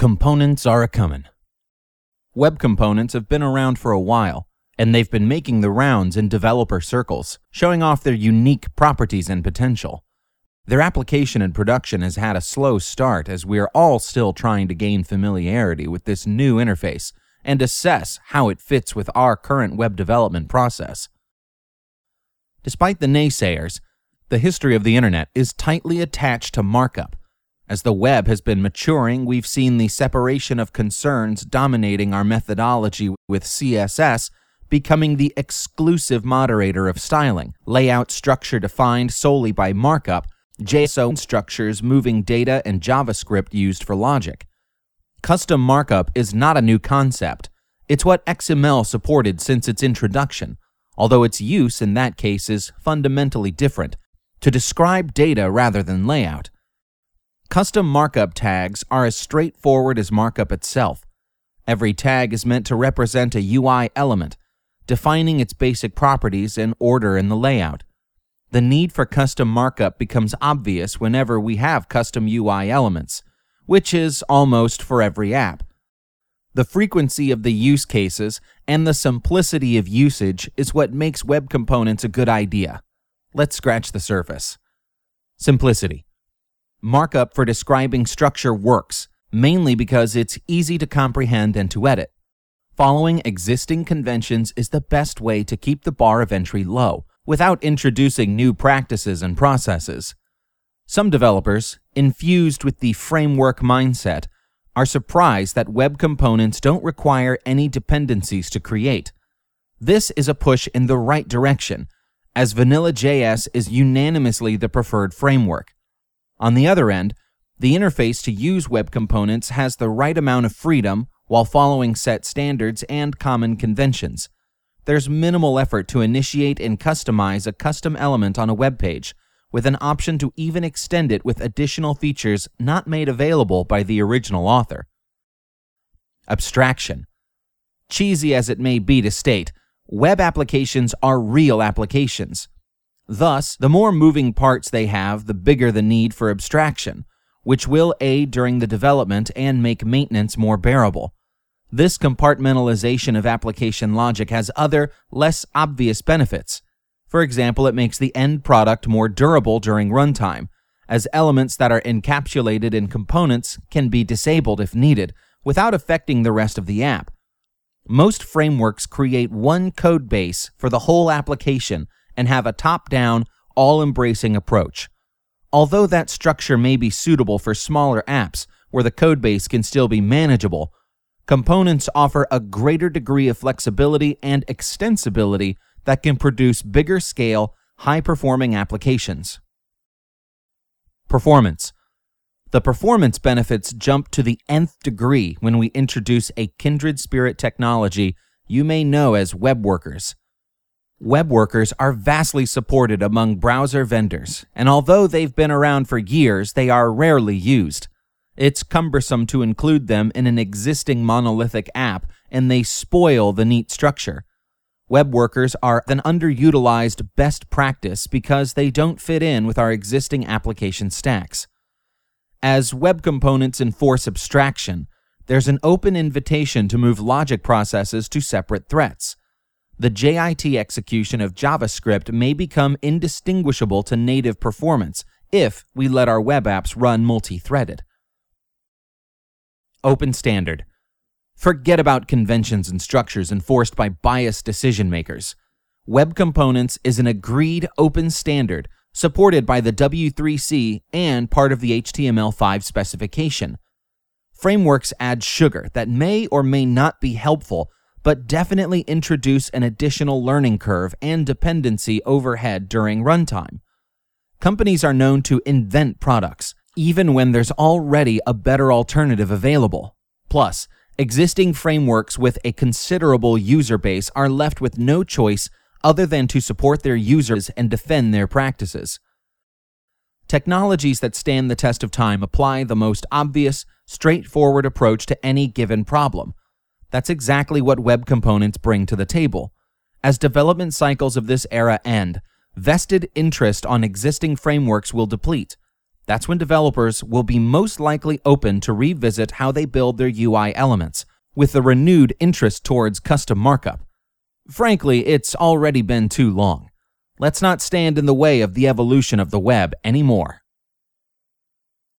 Components are a comin'. Web components have been around for a while, and they've been making the rounds in developer circles, showing off their unique properties and potential. Their application and production has had a slow start as we are all still trying to gain familiarity with this new interface and assess how it fits with our current web development process. Despite the naysayers, the history of the internet is tightly attached to markup as the web has been maturing, we've seen the separation of concerns dominating our methodology with CSS becoming the exclusive moderator of styling, layout structure defined solely by markup, JSON structures moving data, and JavaScript used for logic. Custom markup is not a new concept. It's what XML supported since its introduction, although its use in that case is fundamentally different, to describe data rather than layout. Custom markup tags are as straightforward as markup itself. Every tag is meant to represent a UI element, defining its basic properties and order in the layout. The need for custom markup becomes obvious whenever we have custom UI elements, which is almost for every app. The frequency of the use cases and the simplicity of usage is what makes web components a good idea. Let's scratch the surface. Simplicity. Markup for describing structure works, mainly because it's easy to comprehend and to edit. Following existing conventions is the best way to keep the bar of entry low without introducing new practices and processes. Some developers, infused with the framework mindset, are surprised that web components don't require any dependencies to create. This is a push in the right direction, as Vanilla.js is unanimously the preferred framework. On the other end, the interface to use web components has the right amount of freedom while following set standards and common conventions. There's minimal effort to initiate and customize a custom element on a web page, with an option to even extend it with additional features not made available by the original author. Abstraction. Cheesy as it may be to state, web applications are real applications. Thus, the more moving parts they have, the bigger the need for abstraction, which will aid during the development and make maintenance more bearable. This compartmentalization of application logic has other, less obvious benefits. For example, it makes the end product more durable during runtime, as elements that are encapsulated in components can be disabled if needed, without affecting the rest of the app. Most frameworks create one code base for the whole application and have a top down, all embracing approach. Although that structure may be suitable for smaller apps where the codebase can still be manageable, components offer a greater degree of flexibility and extensibility that can produce bigger scale, high performing applications. Performance. The performance benefits jump to the nth degree when we introduce a kindred spirit technology you may know as web workers. Web workers are vastly supported among browser vendors, and although they've been around for years, they are rarely used. It's cumbersome to include them in an existing monolithic app, and they spoil the neat structure. Web workers are an underutilized best practice because they don't fit in with our existing application stacks. As web components enforce abstraction, there's an open invitation to move logic processes to separate threads the JIT execution of JavaScript may become indistinguishable to native performance if we let our web apps run multi threaded. Open Standard. Forget about conventions and structures enforced by biased decision makers. Web Components is an agreed open standard supported by the W3C and part of the HTML5 specification. Frameworks add sugar that may or may not be helpful but definitely introduce an additional learning curve and dependency overhead during runtime. Companies are known to invent products, even when there's already a better alternative available. Plus, existing frameworks with a considerable user base are left with no choice other than to support their users and defend their practices. Technologies that stand the test of time apply the most obvious, straightforward approach to any given problem that's exactly what web components bring to the table. As development cycles of this era end, vested interest on existing frameworks will deplete. that's when developers will be most likely open to revisit how they build their UI elements, with a renewed interest towards custom markup. Frankly, it's already been too long. Let's not stand in the way of the evolution of the web anymore.